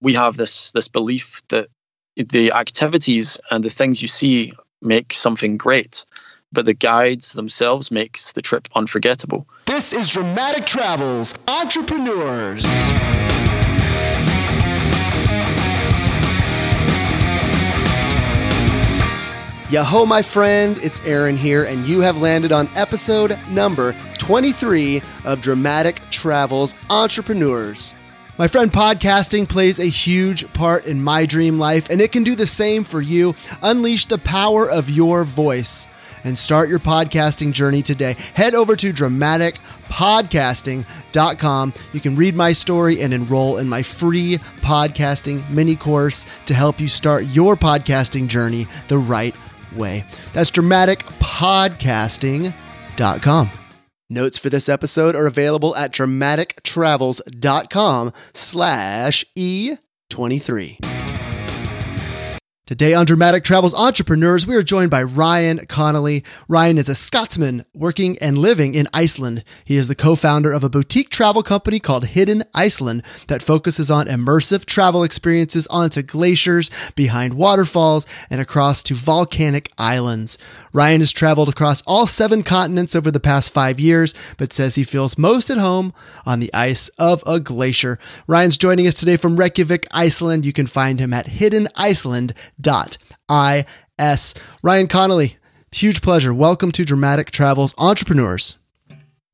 we have this this belief that the activities and the things you see make something great, but the guides themselves makes the trip unforgettable. This is Dramatic Travels Entrepreneurs. Yo my friend, it's Aaron here, and you have landed on episode number 23 of Dramatic Travels Entrepreneurs. My friend, podcasting plays a huge part in my dream life, and it can do the same for you. Unleash the power of your voice and start your podcasting journey today. Head over to dramaticpodcasting.com. You can read my story and enroll in my free podcasting mini course to help you start your podcasting journey the right way. That's dramaticpodcasting.com. Notes for this episode are available at dramatictravels.com slash E23. Today on Dramatic Travels Entrepreneurs, we are joined by Ryan Connolly. Ryan is a Scotsman working and living in Iceland. He is the co-founder of a boutique travel company called Hidden Iceland that focuses on immersive travel experiences onto glaciers, behind waterfalls, and across to volcanic islands. Ryan has traveled across all seven continents over the past five years, but says he feels most at home on the ice of a glacier. Ryan's joining us today from Reykjavik, Iceland. You can find him at hiddeniceland.is. Ryan Connolly, huge pleasure. Welcome to Dramatic Travels Entrepreneurs.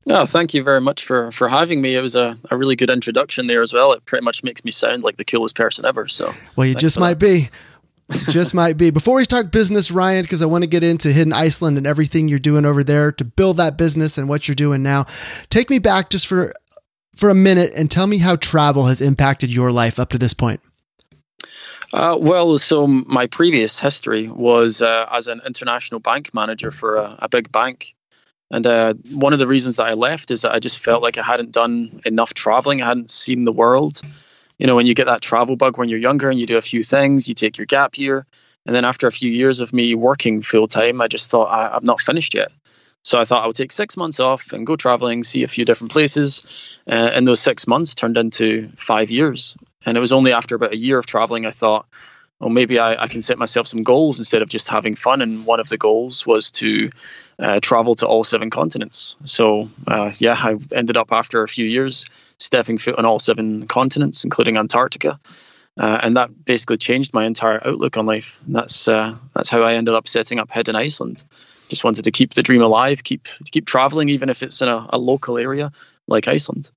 Oh, thank you very much for for having me. It was a, a really good introduction there as well. It pretty much makes me sound like the coolest person ever. So, well, you just might be just might be. Before we start business, Ryan, because I want to get into Hidden Iceland and everything you're doing over there to build that business and what you're doing now. Take me back just for for a minute and tell me how travel has impacted your life up to this point. Uh, well, so my previous history was uh, as an international bank manager for a, a big bank. And uh, one of the reasons that I left is that I just felt like I hadn't done enough traveling. I hadn't seen the world you know, when you get that travel bug when you're younger and you do a few things, you take your gap year. And then after a few years of me working full time, I just thought I, I'm not finished yet. So I thought I would take six months off and go traveling, see a few different places. Uh, and those six months turned into five years. And it was only after about a year of traveling I thought, well, maybe I, I, can set myself some goals instead of just having fun. And one of the goals was to uh, travel to all seven continents. So, uh, yeah, I ended up after a few years stepping foot on all seven continents, including Antarctica. Uh, and that basically changed my entire outlook on life. And that's uh, that's how I ended up setting up Hidden Iceland. Just wanted to keep the dream alive, keep keep traveling, even if it's in a, a local area like Iceland.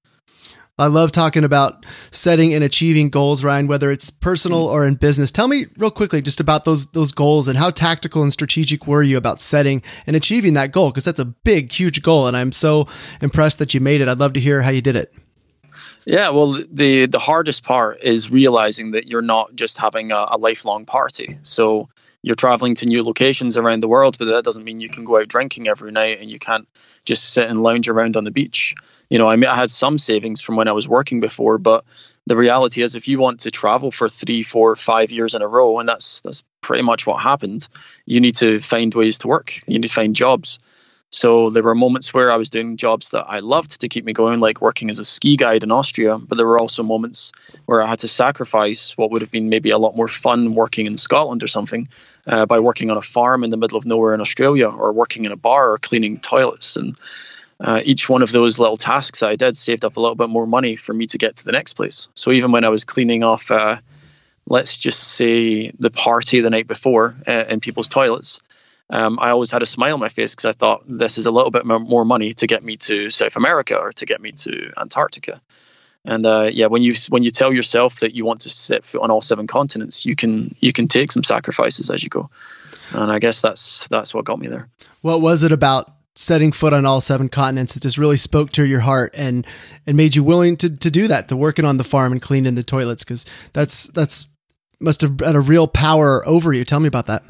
I love talking about setting and achieving goals, Ryan, whether it's personal or in business. Tell me real quickly just about those those goals and how tactical and strategic were you about setting and achieving that goal? Because that's a big, huge goal, and I'm so impressed that you made it. I'd love to hear how you did it. Yeah, well, the the hardest part is realizing that you're not just having a, a, lifelong party. So you're traveling to new locations around the world, but that doesn't mean you can go out drinking every night and you can't just sit and lounge around on the beach. You know, I mean, I had some savings from when I was working before, but the reality is, if you want to travel for three, four, five years in a row, and that's that's pretty much what happened, you need to find ways to work. You need to find jobs. So there were moments where I was doing jobs that I loved to keep me going, like working as a ski guide in Austria. But there were also moments where I had to sacrifice what would have been maybe a lot more fun working in Scotland or something uh, by working on a farm in the middle of nowhere in Australia or working in a bar or cleaning toilets. And uh, each one of those little tasks I did saved up a little bit more money for me to get to the next place. So even when I was cleaning off, uh, let's just say, the party the night before uh, in people's toilets, um, I always had a smile on my face because I thought this is a little bit more money to get me to South America or to get me to Antarctica. And uh, yeah, when you when you tell yourself that you want to set foot on all seven continents, you can you can take some sacrifices as you go. And I guess that's that's what got me there. What was it about setting foot on all seven continents that just really spoke to your heart and and made you willing to to do that, to working on the farm and cleaning the toilets? Because that's that's must have had a real power over you. Tell me about that.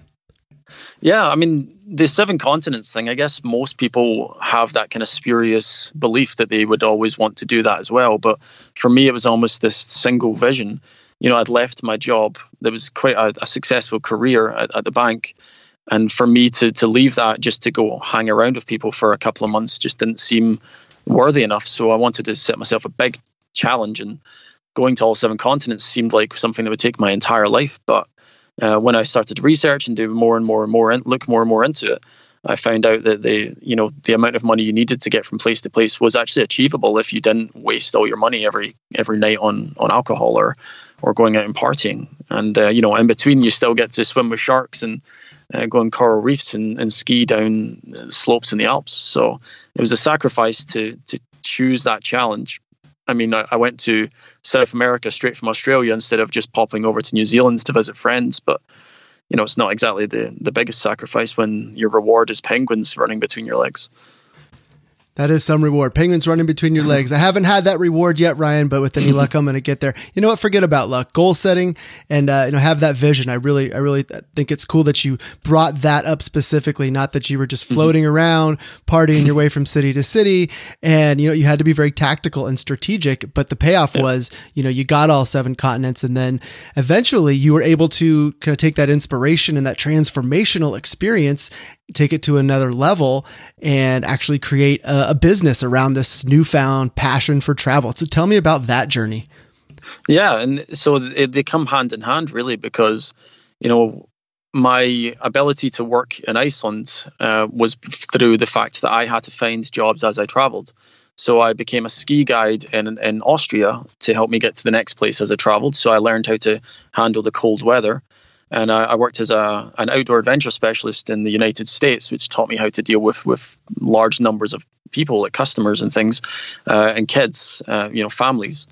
Yeah, I mean, the seven continents thing, I guess most people have that kind of spurious belief that they would always want to do that as well. But for me, it was almost this single vision. You know, I'd left my job, there was quite a, a successful career at, at the bank. And for me to, to leave that just to go hang around with people for a couple of months just didn't seem worthy enough. So I wanted to set myself a big challenge and going to all seven continents seemed like something that would take my entire life. But uh, when I started to research and do more and more and more, in, look more and more into it, I found out that the you know the amount of money you needed to get from place to place was actually achievable if you didn't waste all your money every every night on on alcohol or or going out and partying. And uh, you know, in between, you still get to swim with sharks and uh, go on coral reefs and, and ski down slopes in the Alps. So it was a sacrifice to to choose that challenge. I mean, I, I went to South America straight from Australia instead of just popping over to New Zealand to visit friends, but you know, it's not exactly the, the biggest sacrifice when your reward is penguins running between your legs. That is some reward. Penguins running between your legs. I haven't had that reward yet, Ryan, but with any luck, I'm going to get there. You know what? Forget about luck. Goal setting and, uh, you know, have that vision. I really, I really think it's cool that you brought that up specifically, not that you were just mm-hmm. floating around, partying your way from city to city. And, you know, you had to be very tactical and strategic, but the payoff yeah. was, you know, you got all seven continents and then eventually you were able to kind of take that inspiration and that transformational experience take it to another level and actually create a, a, business around this newfound passion for travel. So tell me about that journey. Yeah, and so they come hand in hand really because you know my ability to work in Iceland uh, was through the fact that I had to find jobs as I traveled. So I became a ski guide in in Austria to help me get to the next place as I traveled. So I learned how to handle the cold weather and I, I, worked as a an outdoor adventure specialist in the United States, which taught me how to deal with with large numbers of people, like customers and things, uh, and kids, uh, you know, families.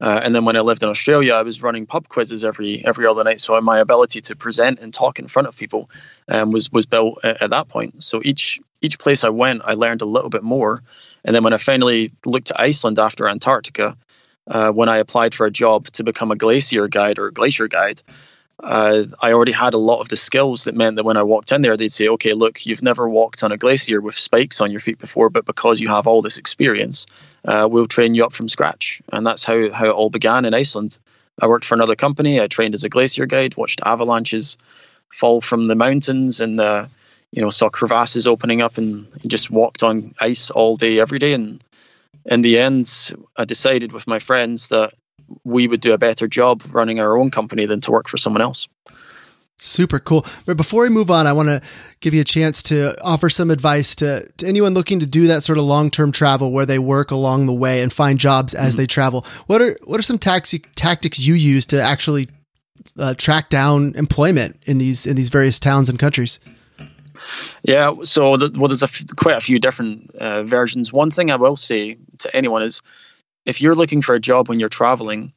Uh, and then when I lived in Australia, I was running pub quizzes every every other night. So my ability to present and talk in front of people um, was was built at, at, that point. So each each place I went, I learned a little bit more. And then when I finally looked to Iceland after Antarctica, uh, when I applied for a job to become a glacier guide or glacier guide, uh, I already had a lot of the skills that meant that when I walked in there, they'd say, okay, look, you've never walked on a glacier with spikes on your feet before, but because you have all this experience, uh, we'll train you up from scratch. And that's how, how it all began in Iceland. I worked for another company. I trained as a glacier guide, watched avalanches fall from the mountains and, uh, you know, saw crevasses opening up and just walked on ice all day, every day. And in the end, I decided with my friends that we would do a better job running our own company than to work for someone else. Super cool. But before we move on, I want to give you a chance to offer some advice to, to anyone looking to do that sort of long term travel where they work along the way and find jobs as mm-hmm. they travel. What are what are some taxi, tactics you use to actually uh, track down employment in these in these various towns and countries? Yeah, so the, well, there's a f- quite a few different uh, versions. One thing I will say to anyone is if you're looking for a job when you're traveling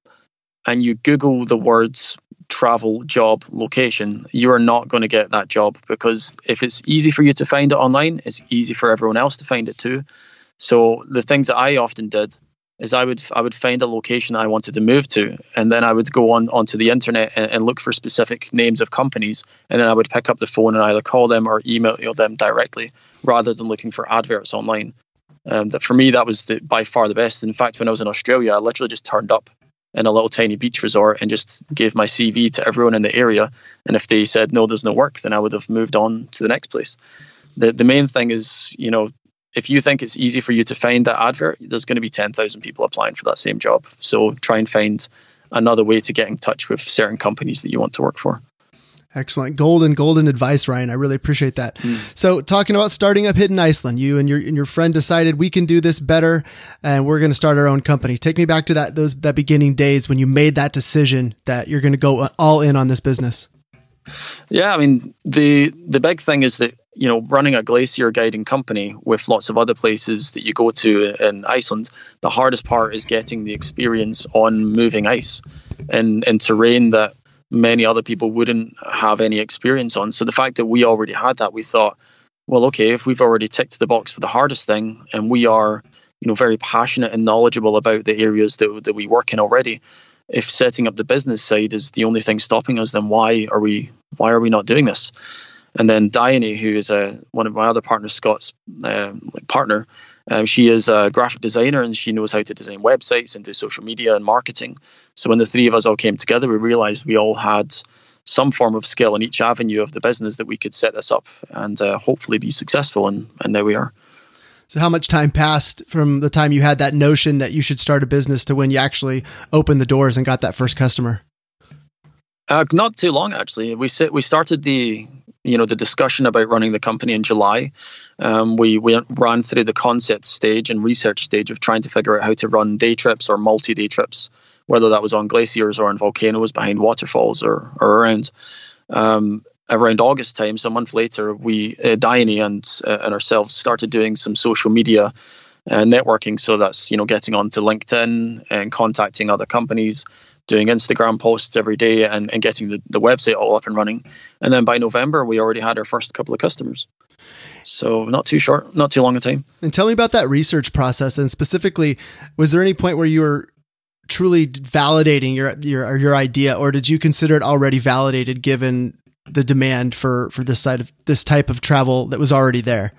and you Google the words travel job location, you are not going to get that job because if it's easy for you to find it online, it's easy for everyone else to find it too. So the things that I often did is I would I would find a location I wanted to move to, and then I would go on onto the internet and, and, look for specific names of companies, and then I would pick up the phone and either call them or email them directly, rather than looking for adverts online. Um, that for me, that was the, by far the best. In fact, when I was in Australia, I literally just turned up in a little tiny beach resort and just gave my CV to everyone in the area. And if they said no, there's no work, then I would have moved on to the next place. The the main thing is, you know, if you think it's easy for you to find that advert, there's going to be ten thousand people applying for that same job. So try and find another way to get in touch with certain companies that you want to work for. Excellent. Golden, golden advice, Ryan. I really appreciate that. Mm. So talking about starting up Hidden Iceland, you and your, and your friend decided we can do this better and we're going to start our own company. Take me back to that, those, that beginning days when you made that decision that you're going to go all in on this business. Yeah. I mean, the, the big thing is that, you know, running a glacier guiding company with lots of other places that you go to in Iceland, the hardest part is getting the experience on moving ice and and terrain that many other people wouldn't have any experience on. So the fact that we already had that, we thought, well, okay, if we've already ticked the box for the hardest thing, and we are, you know, very passionate and knowledgeable about the areas that that we work in already, if setting up the business side is the only thing stopping us, then why are we why are we not doing this? And then Diane, who is a one of my other partners, Scott's uh, partner, um, she is a graphic designer and she knows how to design websites and do social media and marketing. So when the three of us all came together, we realized we all had some form of skill in each avenue of the business that we could set this up and uh, hopefully be successful. And, and there we are. So how much time passed from the time you had that notion that you should start a business to when you actually opened the doors and got that first customer? Uh, not too long, actually. We sit, we started the you know the discussion about running the company in July. Um, we we ran through the concept stage and research stage of trying to figure out how to run day trips or multi day trips, whether that was on glaciers or on volcanoes behind waterfalls or or around. Um, around August time, so a month later, we uh, Diane and uh, and ourselves started doing some social media uh, networking. So that's you know getting onto LinkedIn and contacting other companies, doing Instagram posts every day, and, and getting the, the website all up and running. And then by November, we already had our first couple of customers. So not too short, not too long a time. And tell me about that research process, and specifically, was there any point where you were truly validating your your your idea, or did you consider it already validated given the demand for for this side of this type of travel that was already there?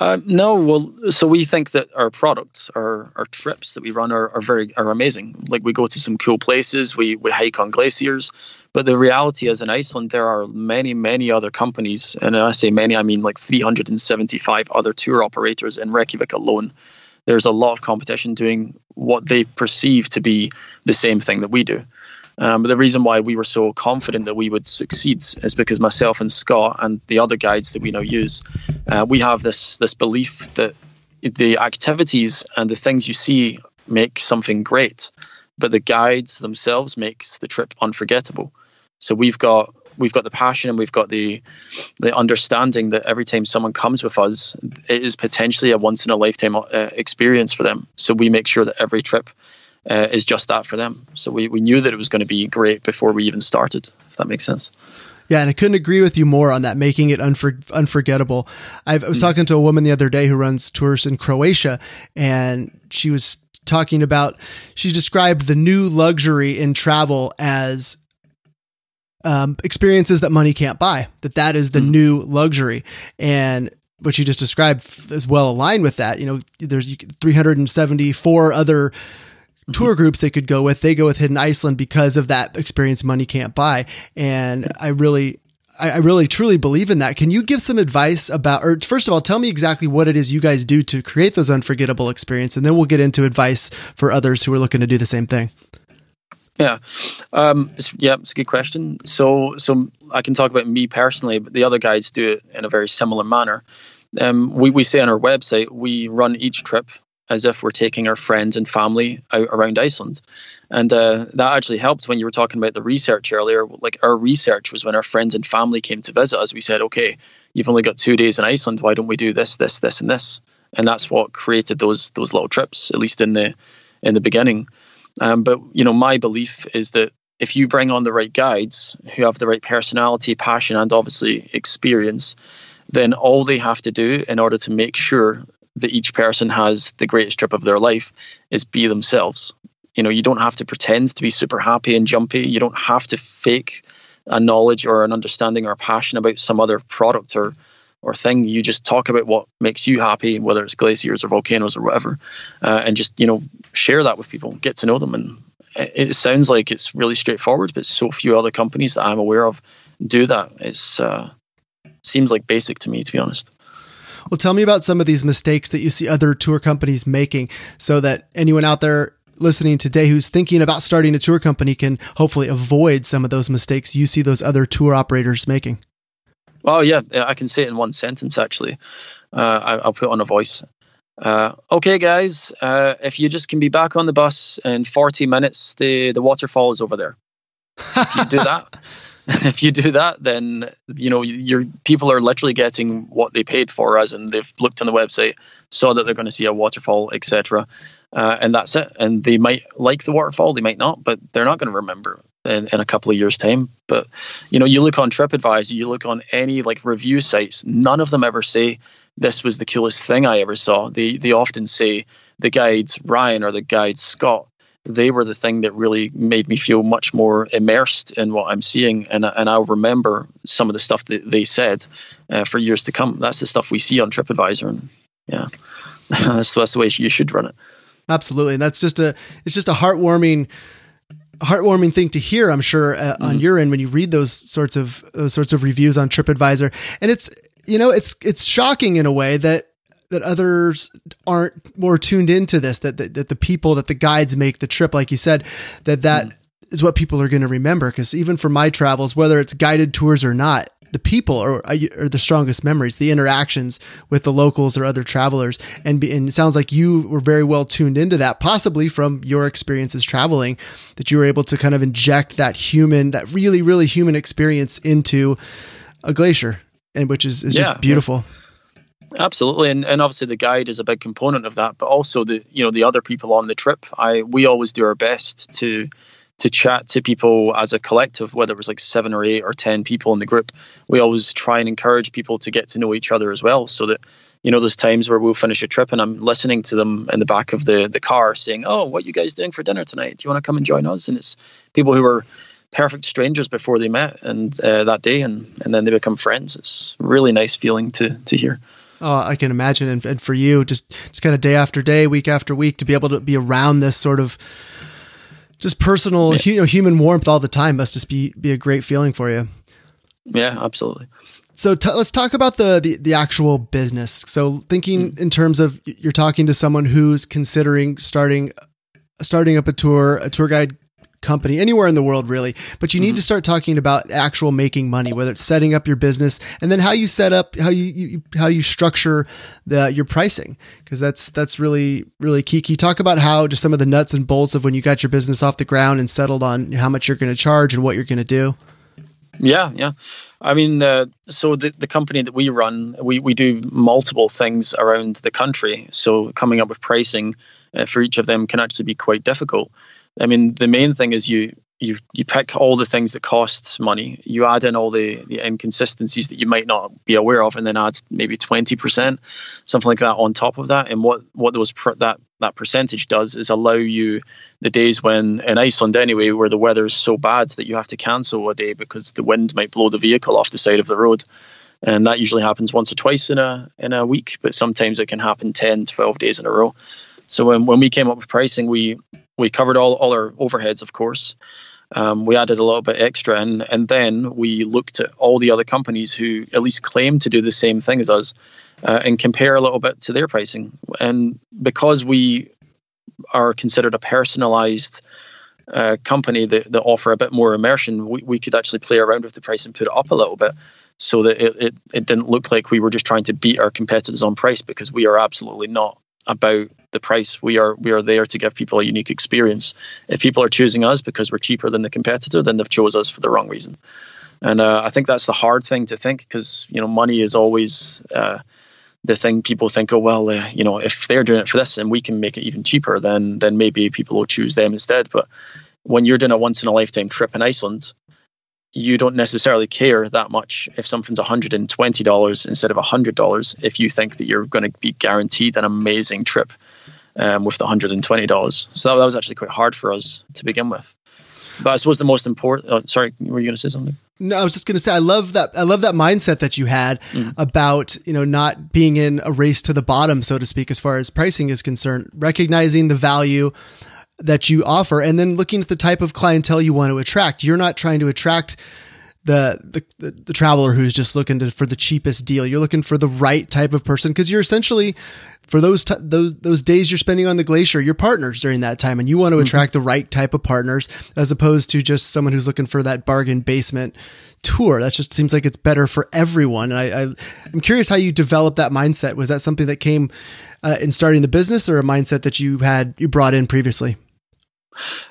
Uh, no, well, so we think that our products, our our trips that we run are, are very are amazing. Like we go to some cool places, we we hike on glaciers, but the reality is in Iceland there are many many other companies, and I say many, I mean like 375 other tour operators in Reykjavik alone. There's a lot of competition doing what they perceive to be the same thing that we do. Um, but the reason why we were so confident that we would succeed is because myself and Scott and the other guides that we now use, uh, we have this this belief that the activities and the things you see make something great, but the guides themselves makes the trip unforgettable. So we've got we've got the passion and we've got the the understanding that every time someone comes with us, it is potentially a once in a lifetime uh, experience for them. So we make sure that every trip uh, is just that for them. So we, we knew that it was going to be great before we even started, if that makes sense. Yeah, and I couldn't agree with you more on that, making it unfor- unforgettable. I've, i was mm. talking to a woman the other day who runs tours in Croatia, and she was talking about, she described the new luxury in travel as um, experiences that money can't buy, that that is the mm. new luxury. And what you just described is well aligned with that. You know, there's 374 other tour groups they could go with. They go with Hidden Iceland because of that experience money can't buy. And I really, I, really truly believe in that. Can you give some advice about, or first of all, tell me exactly what it is you guys do to create those unforgettable experiences, and then we'll get into advice for others who are looking to do the same thing. Yeah, um, it's, yeah, it's a good question. So, so I can talk about me personally, but the other guides do it in a very similar manner. Um, we, we say on our website we run each trip as if we're taking our friends and family out around Iceland. And uh, that actually helped when you were talking about the research earlier. Like our research was when our friends and family came to visit us, we said, okay, you've only got two days in Iceland. Why don't we do this, this, this, and this? And that's what created those those little trips, at least in the in the beginning. Um, but you know, my belief is that if you bring on the right guides who have the right personality, passion, and obviously experience, then all they have to do in order to make sure that each person has the greatest trip of their life is be themselves. You know, you don't have to pretend to be super happy and jumpy. You don't have to fake a knowledge or an understanding or a passion about some other product or or thing. You just talk about what makes you happy, whether it's glaciers or volcanoes or whatever, uh, and just you know share that with people, get to know them. And it, it, sounds like it's really straightforward, but so few other companies that I'm aware of do that. It's uh, seems like basic to me, to be honest. Well, tell me about some of these mistakes that you see other tour companies making so that anyone out there listening today who's thinking about starting a tour company can hopefully avoid some of those mistakes you see those other tour operators making. Well, yeah, I can say it in one sentence actually. Uh, I, will put on a voice. Uh, okay, guys, uh, if you just can be back on the bus in 40 minutes, the, the waterfall is over there. If you do that, if you do that, then you know your people are literally getting what they paid for, as and they've looked on the website, saw that they're going to see a waterfall, etc. Uh, and that's it. And they might like the waterfall, they might not, but they're not going to remember in, in a couple of years' time. But you know, you look on TripAdvisor, you look on any like review sites, none of them ever say this was the coolest thing I ever saw. They they often say the guides Ryan or the guide Scott they were the thing that really made me feel much more immersed in what I'm seeing, and and I'll remember some of the stuff that they said uh, for years to come. That's the stuff we see on TripAdvisor, and yeah, that's that's the way you should run it. Absolutely, and that's just a it's just a heartwarming heartwarming thing to hear i'm sure uh, mm-hmm. on your end when you read those sorts of those sorts of reviews on tripadvisor and it's you know it's it's shocking in a way that that others aren't more tuned into this that, that, that the people that the guides make the trip like you said that that mm. is what people are going to remember because even for my travels whether it's guided tours or not the people are, are the strongest memories, the interactions with the locals or other travelers. And, and it sounds like you were very well tuned into that, possibly from your experiences traveling, that you were able to kind of inject that human, that really, really human experience into a glacier, and which is, is yeah, just beautiful. Yeah. Absolutely, and, and obviously the guide is a big component of that, but also the you know the other people on the trip. I we always do our best to to chat to people as a collective, whether it was like seven or eight or 10 people in the group, we always try and encourage people to get to know each other as well. So that, you know, there's times where we'll finish a trip and I'm listening to them in the back of the, the car saying, Oh, what you guys doing for dinner tonight? Do you want to come and join us? And it's people who were perfect strangers before they met and uh, that day and, and then they become friends. It's really nice feeling to, to hear. Oh, I can imagine. And, and for you, just, just kind of day after day, week after week, to be able to be around this sort of just personal, yeah. you know, human warmth all the time must just be be a great feeling for you. Yeah, absolutely. So t- let's talk about the, the the actual business. So thinking mm. in terms of you're talking to someone who's considering starting starting up a tour, a tour guide company anywhere in the world really but you need mm-hmm. to start talking about actual making money whether it's setting up your business and then how you set up how you, you how you structure the your pricing because that's that's really really key can you talk about how just some of the nuts and bolts of when you got your business off the ground and settled on how much you're going to charge and what you're going to do yeah yeah I mean, uh, so the, the company that we run, we, we do multiple things around the country. So coming up with pricing uh, for each of them can actually be quite difficult. I mean, the main thing is you you you pick all the things that cost money. You add in all the, the inconsistencies that you might not be aware of, and then add maybe twenty percent, something like that, on top of that. And what what those that that percentage does is allow you the days when in Iceland anyway, where the weather is so bad that you have to cancel a day because the wind might blow the vehicle off the side of the road. And that usually happens once or twice in a in a week, but sometimes it can happen 10, 12 days in a row. So when, when we came up with pricing, we we covered all, all our overheads, of course. Um, we added a little bit extra in, and then we looked at all the other companies who at least claim to do the same thing as us uh, and compare a little bit to their pricing. And because we are considered a personalized uh, company that, that offer a bit more immersion, we, we could actually play around with the price and put it up a little bit so that it, it, it didn't look like we were just trying to beat our competitors on price because we are absolutely not about the price. We are we are there to give people a unique experience. If people are choosing us because we're cheaper than the competitor, then they've chose us for the wrong reason. And uh, I think that's the hard thing to think because you know money is always uh, the thing people think. Oh well, uh, you know if they're doing it for this and we can make it even cheaper, then then maybe people will choose them instead. But when you're doing a once in a lifetime trip in Iceland, you don't necessarily care that much if something's $120 instead of $100 if you think that you're going to be guaranteed an amazing trip um, with the $120. So that, that, was actually quite hard for us to begin with. But I suppose the most important. Oh, sorry, were you going to say something? No, I was just going to say I love that. I love that mindset that you had mm. about you know not being in a race to the bottom, so to speak, as far as pricing is concerned. Recognizing the value that you offer and then looking at the type of clientele you want to attract. You're not trying to attract the, the, the, the traveler who's just looking to, for the cheapest deal. You're looking for the right type of person because you're essentially for those t- those those days you're spending on the glacier, you're partners during that time, and you want to mm-hmm. attract the right type of partners as opposed to just someone who's looking for that bargain basement tour. That just seems like it's better for everyone. And I, I am curious how you developed that mindset. Was that something that came uh, in starting the business, or a mindset that you had you brought in previously?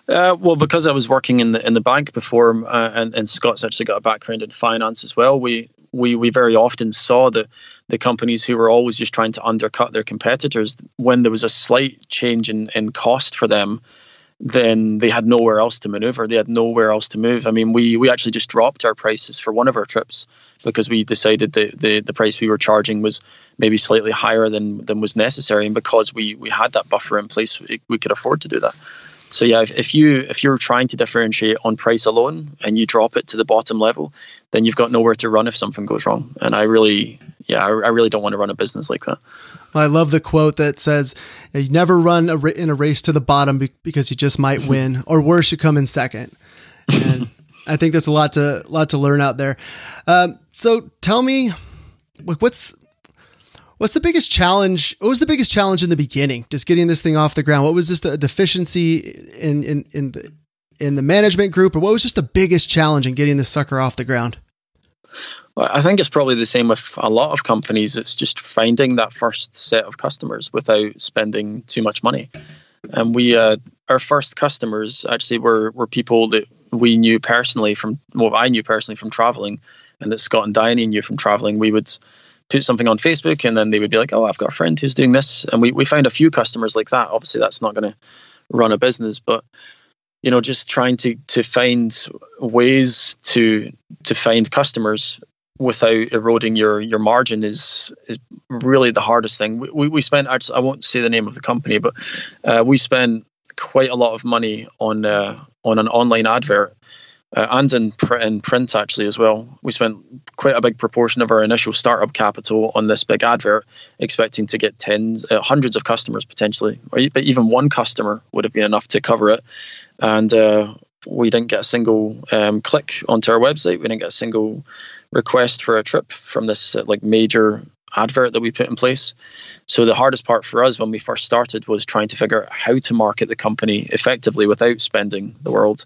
Uh, well, because I was working in the in the bank before, uh, and, and Scott's actually got a background in finance as well. We we we very often saw the the companies who were always just trying to undercut their competitors. When there was a slight change in in cost for them, then they had nowhere else to maneuver. They had nowhere else to move. I mean, we we actually just dropped our prices for one of our trips because we decided that the, the price we were charging was maybe slightly higher than, than was necessary, and because we we had that buffer in place, we, we could afford to do that. So yeah, if, if you if you're trying to differentiate on price alone and you drop it to the bottom level, then you've got nowhere to run if something goes wrong. And I really, yeah, I, I really don't want to run a business like that. Well, I love the quote that says, "You never run a, in a race to the bottom because you just might win, or worse, you come in second. And I think there's a lot to lot to learn out there. Um, so tell me, what's What's the biggest challenge? What was the biggest challenge in the beginning? Just getting this thing off the ground. What was just a deficiency in in in the in the management group, or what was just the biggest challenge in getting this sucker off the ground? Well, I think it's probably the same with a lot of companies. It's just finding that first set of customers without spending too much money. And we, uh, our first customers actually were were people that we knew personally from well, I knew personally from traveling, and that Scott and Diane knew from traveling. We would put something on Facebook and then they would be like, oh, I've got a friend who's doing this. And we, we found a few customers like that. Obviously, that's not going to run a business, but you know, just trying to to find ways to to find customers without eroding your your margin is is really the hardest thing. We we spent I won't say the name of the company, but uh, we spent quite a lot of money on uh, on an online advert uh, and in, pr- in print actually as well. We spent quite a big proportion of our initial startup capital on this big advert, expecting to get tens, uh, hundreds of customers potentially, or but even one customer would have been enough to cover it. And uh, we didn't get a single um, click onto our website. We didn't get a single request for a trip from this uh, like major advert that we put in place. So the hardest part for us when we first started was trying to figure out how to market the company effectively without spending the world.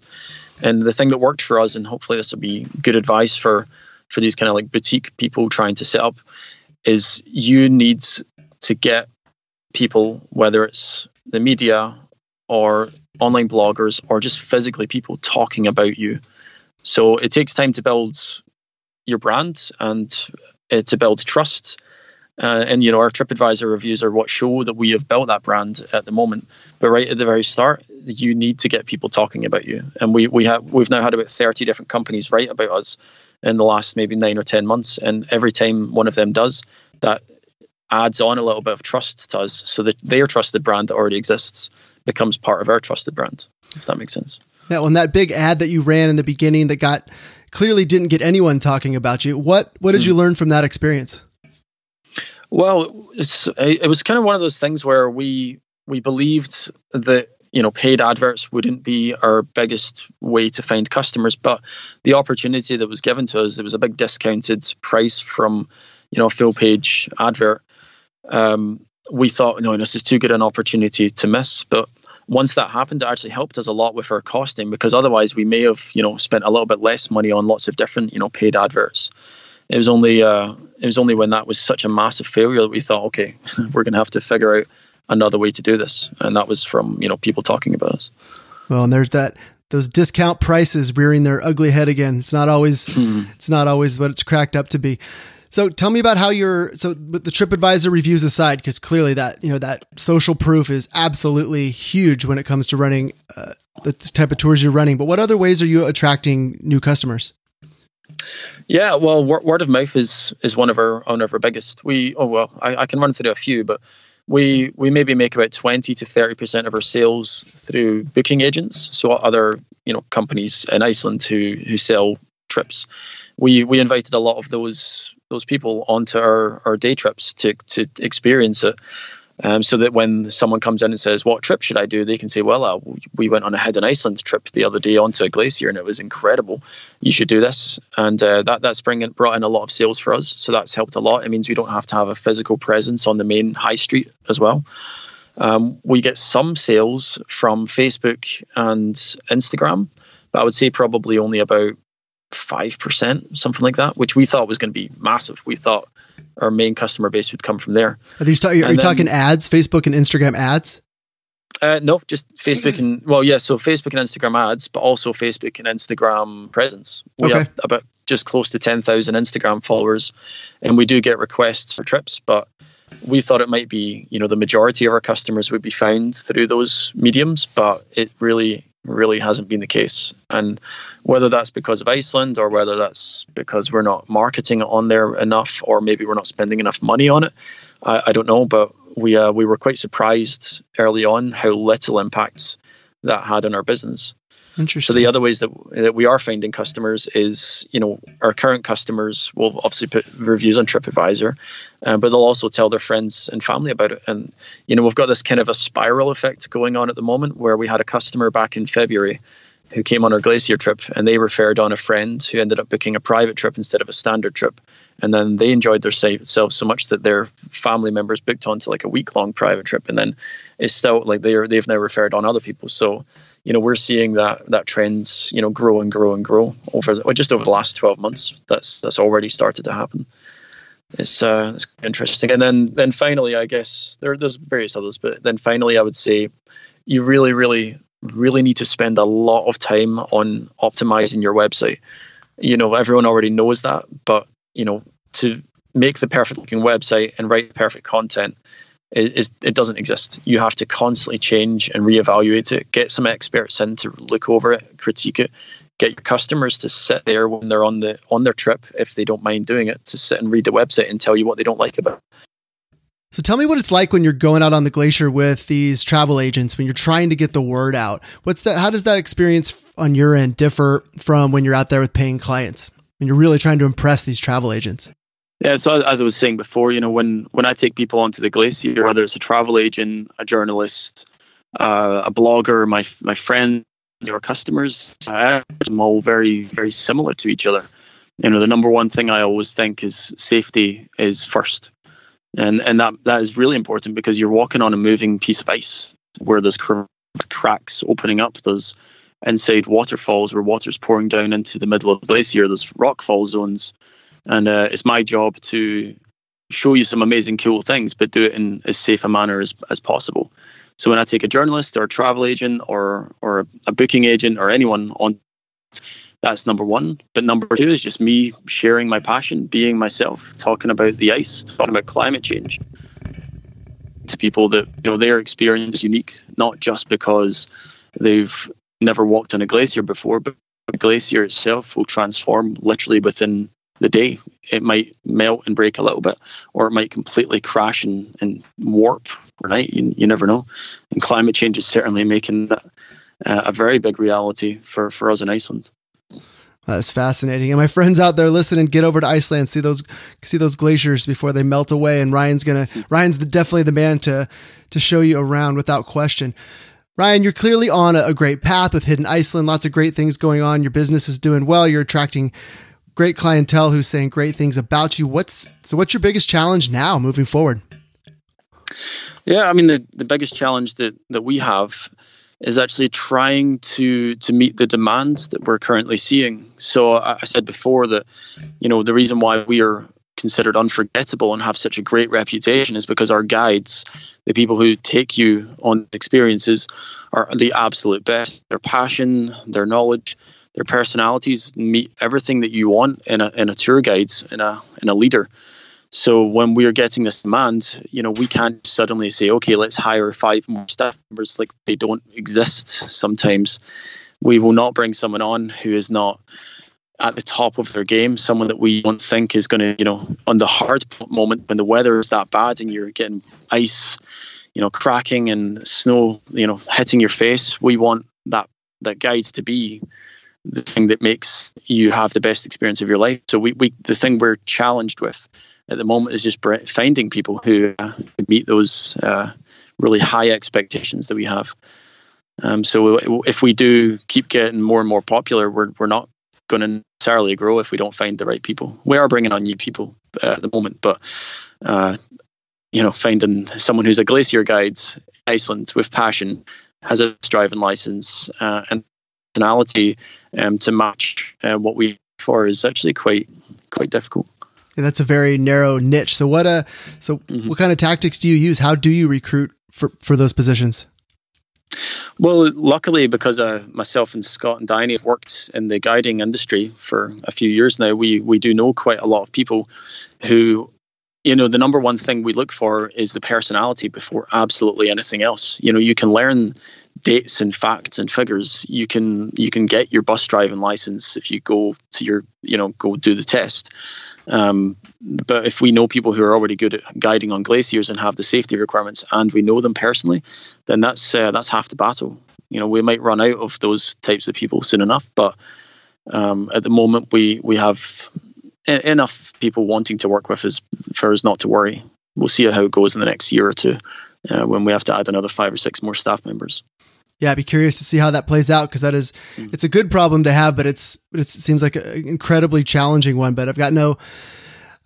And the thing that worked for us, and hopefully this will be good advice for for these kind of like boutique people trying to set up, is you need to get people, whether it's the media or online bloggers or just physically people talking about you. So it takes time to build your brand and uh, to build trust uh, and you know our TripAdvisor reviews are what show that we have built that brand at the moment. But right at the very start, you need to get people talking about you. And we we have we've now had about thirty different companies write about us in the last maybe nine or ten months. And every time one of them does, that adds on a little bit of trust to us, so that their trusted brand that already exists becomes part of our trusted brand. If that makes sense. Yeah, well, and that big ad that you ran in the beginning that got clearly didn't get anyone talking about you. What what did mm. you learn from that experience? Well, it's it was kind of one of those things where we we believed that you know paid adverts wouldn't be our biggest way to find customers, but the opportunity that was given to us, it was a big discounted price from you know a full page advert. Um, we thought, no, this is too good an opportunity to miss, but once that happened, it actually helped us a lot with our costing because otherwise we may have, you know, spent a little bit less money on lots of different, you know, paid adverts it was only uh, it was only when that was such a massive failure that we thought, okay, we're going to have to figure out another way to do this, and that was from you know people talking about us. Well, and there's that those discount prices rearing their ugly head again. It's not always mm. it's not always what it's cracked up to be. So tell me about how your so with the TripAdvisor reviews aside, because clearly that you know that social proof is absolutely huge when it comes to running uh, the type of tours you're running. But what other ways are you attracting new customers? Yeah, well, word of mouth is is one of our one of our biggest. We oh well, I, I can run through a few, but we we maybe make about twenty to thirty percent of our sales through booking agents, so other you know companies in Iceland who who sell trips. We we invited a lot of those those people onto our, our day trips to to experience it um, so that when someone comes in and says, "What trip should I do?" they can say, "Well, uh, we went on a Hidden Iceland trip the other day onto a glacier, and it was incredible. You should do this." And uh, that that's bringing brought in a lot of sales for us, so that's helped a lot. It means we don't have to have a physical presence on the main high street as well. Um, we get some sales from Facebook and Instagram, but I would say probably only about five percent, something like that, which we thought was going to be massive. We thought our main customer base would come from there. Are these are you then, talking ads, Facebook and Instagram ads? Uh, no, just Facebook and well, yeah. So Facebook and Instagram ads, but also Facebook and Instagram presence. We okay. have about just close to ten thousand Instagram followers, and we do get requests for trips. But we thought it might be, you know, the majority of our customers would be found through those mediums, but it really really hasn't been the case. And whether that's because of Iceland or whether that's because we're not marketing it on there enough or maybe we're not spending enough money on it, I, I don't know. But we uh, we were quite surprised early on how little impact that had on our business. Interesting. So the other ways that, that we are finding customers is, you know, our current customers will obviously put reviews on TripAdvisor, uh, but they'll also tell their friends and family about it. And you know, we've got this kind of a spiral effect going on at the moment where we had a customer back in February who came on our glacier trip and they referred on a friend who ended up booking a private trip instead of a standard trip. And then they enjoyed their themselves so much that their family members booked onto like a week long private trip. And then it's still like they're, they've now referred on other people. So, you know, we're seeing that, that trends, you know, grow and grow and grow over the, just over the last 12 months. That's, that's already started to happen. It's, uh, it's interesting. And then, then finally, I guess there, there's various others, but then finally, I would say you really, really really need to spend a lot of time on optimizing your website. You know, everyone already knows that, but you know, to make the perfect looking website and write perfect content is it doesn't exist. You have to constantly change and reevaluate it. Get some experts in to look over it, critique it. Get your customers to sit there when they're on the on their trip, if they don't mind doing it, to sit and read the website and tell you what they don't like about it. So tell me what it's like when you're going out on the glacier with these travel agents when you're trying to get the word out. What's that? How does that experience on your end differ from when you're out there with paying clients and you're really trying to impress these travel agents? Yeah, so as I was saying before, you know, when when I take people onto the glacier, whether it's a travel agent, a journalist, uh, a blogger, my my friends, your customers, I them all very very similar to each other. You know, the number one thing I always think is safety is first and and that that is really important because you're walking on a moving piece of ice where there's cracks opening up. There's inside waterfalls where water's pouring down into the middle of the glacier. There's rockfall zones, and uh, it's my job to show you some amazing, cool things, but do it in as safe a manner as as possible. So when I take a journalist or a travel agent or or a booking agent or anyone on that's number one. But number two is just me sharing my passion, being myself, talking about the ice, talking about climate change to people that you know their experience is unique, not just because they've never walked on a glacier before, but the glacier itself will transform literally within the day. It might melt and break a little bit, or it might completely crash and, and warp overnight. You, you never know. And climate change is certainly making that uh, a very big reality for, for us in Iceland. That's fascinating. And my friends out there listening, get over to Iceland, see those see those glaciers before they melt away. And Ryan's gonna Ryan's the, definitely the man to to show you around without question. Ryan, you're clearly on a, a great path with Hidden Iceland. Lots of great things going on. Your business is doing well. You're attracting great clientele who's saying great things about you. What's so? What's your biggest challenge now, moving forward? Yeah, I mean the the biggest challenge that that we have is actually trying to to meet the demands that we're currently seeing. So I said before that you know the reason why we are considered unforgettable and have such a great reputation is because our guides, the people who take you on experiences, are the absolute best. Their passion, their knowledge, their personalities meet everything that you want in a in a tour guide, in a in a leader. So when we are getting this demand, you know, we can't suddenly say, okay, let's hire five more staff members. Like they don't exist sometimes. We will not bring someone on who is not at the top of their game, someone that we don't think is going to, you know, on the hard moment when the weather is that bad and you're getting ice, you know, cracking and snow, you know, hitting your face. We want that that guides to be the thing that makes you have the best experience of your life. So we, we the thing we're challenged with at the moment is just finding people who uh, meet those uh, really high expectations that we have. Um, so if we do keep getting more and more popular, we're we're not going to necessarily grow if we don't find the right people. We are bringing on new people uh, at the moment, but uh, you know, finding someone who's a glacier guide Iceland with passion, has a driving license uh, and personality um, to match uh, what we for is actually quite quite difficult. Yeah, that's a very narrow niche. So what uh so mm-hmm. what kind of tactics do you use? How do you recruit for for those positions? Well, luckily, because uh, myself and Scott and Diane have worked in the guiding industry for a few years now, we we do know quite a lot of people who, you know, the number one thing we look for is the personality before absolutely anything else. You know, you can learn dates and facts and figures. You can you can get your bus driving license if you go to your you know go do the test. Um, but if we know people who are already good at guiding on glaciers and have the safety requirements, and we know them personally, then that's uh, that's half the battle. You know, we might run out of those types of people soon enough, but um, at the moment we we have enough people wanting to work with us for us not to worry. We'll see how it goes in the next year or two uh, when we have to add another five or six more staff members. Yeah, I'd be curious to see how that plays out because that is, mm. it's a good problem to have, but it's, it seems like an incredibly challenging one. But I've got no,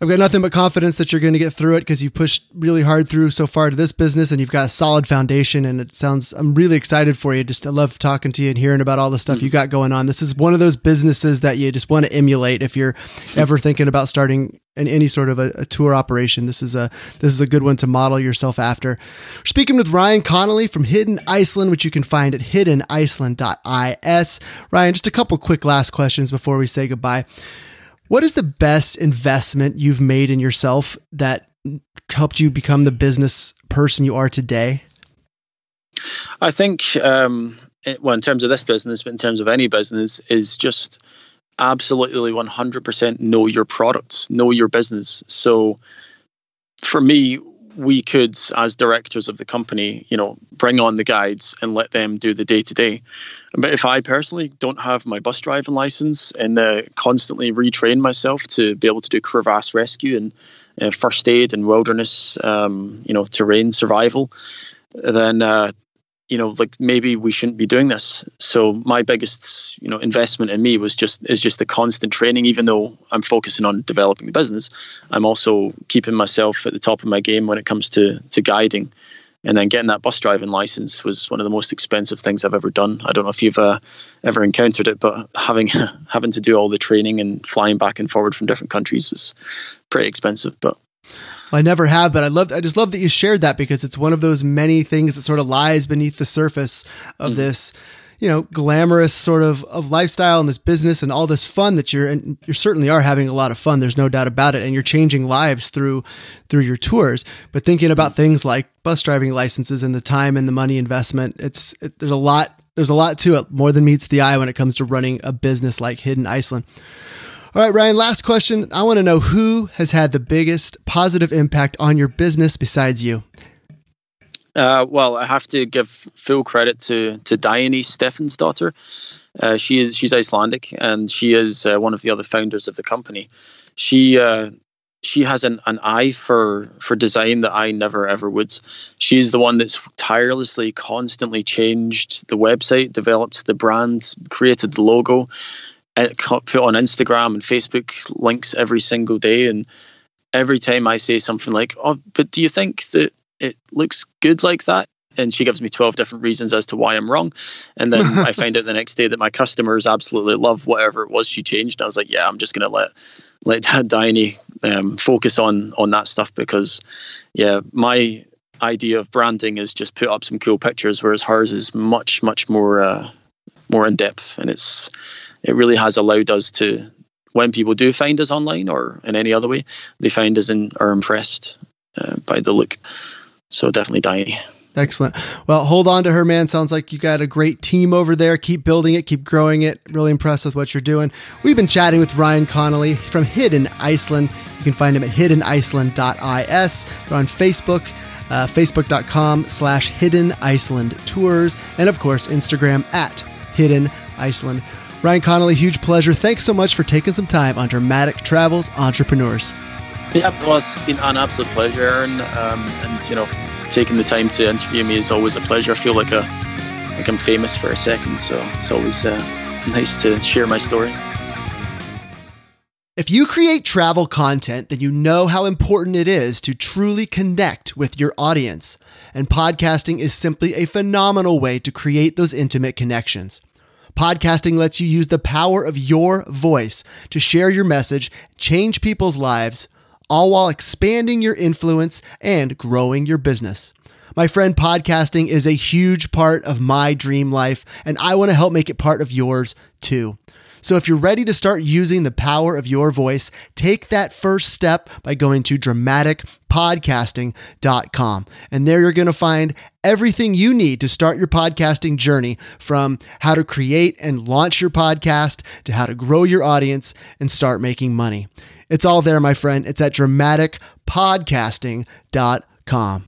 I've got nothing but confidence that you're going to get through it because you've pushed really hard through so far to this business and you've got a solid foundation. And it sounds, I'm really excited for you. Just, I love talking to you and hearing about all the stuff mm-hmm. you got going on. This is one of those businesses that you just want to emulate if you're ever thinking about starting in any sort of a, a, tour operation. This is a, this is a good one to model yourself after. We're speaking with Ryan Connolly from Hidden Iceland, which you can find at hiddeniceland.is. Ryan, just a couple quick last questions before we say goodbye. What is the best investment you've made in yourself that helped you become the business person you are today? I think, um, it, well, in terms of this business, but in terms of any business, is just absolutely 100% know your product, know your business. So for me, we could, as directors of the company, you know, bring on the guides and let them do the day to day. But if I personally don't have my bus driving license and uh, constantly retrain myself to be able to do crevasse rescue and uh, first aid and wilderness, um, you know, terrain survival, then uh, you know like maybe we shouldn't be doing this so my biggest you know investment in me was just is just the constant training even though i'm focusing on developing the business i'm also keeping myself at the top of my game when it comes to to guiding and then getting that bus driving license was one of the most expensive things I've ever done. I don't know if you've uh, ever encountered it, but having having to do all the training and flying back and forward from different countries is pretty expensive. But I never have, but I love, I just love that you shared that because it's one of those many things that sort of lies beneath the surface of mm. this, you know, glamorous sort of, of lifestyle and this business and all this fun that you're, and you certainly are having a lot of fun. There's no doubt about it. And you're changing lives through, through your tours, but thinking about things like bus driving licenses and the time and the money investment, it's, it, there's a lot, there's a lot to it more than meets the eye when it comes to running a business like Hidden Iceland. All right, Ryan, last question. I want to know who has had the biggest positive impact on your business besides you? Uh, well, I have to give full credit to to Diane Stefansdottir. Uh, she is she's Icelandic and she is uh, one of the other founders of the company. She uh, she has an, an eye for for design that I never ever would. She's the one that's tirelessly, constantly changed the website, developed the brand, created the logo, put on Instagram and Facebook links every single day. And every time I say something like, "Oh, but do you think that it looks good like that?" and she gives me 12 different reasons as to why I'm wrong. And then I find out the next day that my customers absolutely love whatever it was she changed. And I was like, yeah, I'm just going to let let Diany um, focus on on that stuff because, yeah, my idea of branding is just put up some cool pictures, whereas hers is much much more uh, more in depth, and it's it really has allowed us to, when people do find us online or in any other way, they find us and are impressed uh, by the look. So definitely Diany. Excellent. Well, hold on to her, man. Sounds like you got a great team over there. Keep building it, keep growing it. Really impressed with what you're doing. We've been chatting with Ryan Connolly from Hidden Iceland. You can find him at hiddeniceland.is. They're on Facebook. Uh, facebook.com slash hidden Iceland tours and of course Instagram at hidden Iceland. Ryan Connolly, huge pleasure. Thanks so much for taking some time on Dramatic Travels Entrepreneurs. Yeah, well, it's been an absolute pleasure, Aaron. Um, and, you know, taking the time to interview me is always a pleasure. I feel like, a, like I'm famous for a second, so it's always uh, nice to share my story. If you create travel content, then you know how important it is to truly connect with your audience. And podcasting is simply a phenomenal way to create those intimate connections. Podcasting lets you use the power of your voice to share your message, change people's lives, all while expanding your influence and growing your business. My friend, podcasting is a huge part of my dream life, and I want to help make it part of yours too. So if you're ready to start using the power of your voice, take that first step by going to dramaticpodcasting.com. And there you're going to find everything you need to start your podcasting journey from how to create and launch your podcast to how to grow your audience and start making money. It's all there, my friend. It's at dramaticpodcasting.com.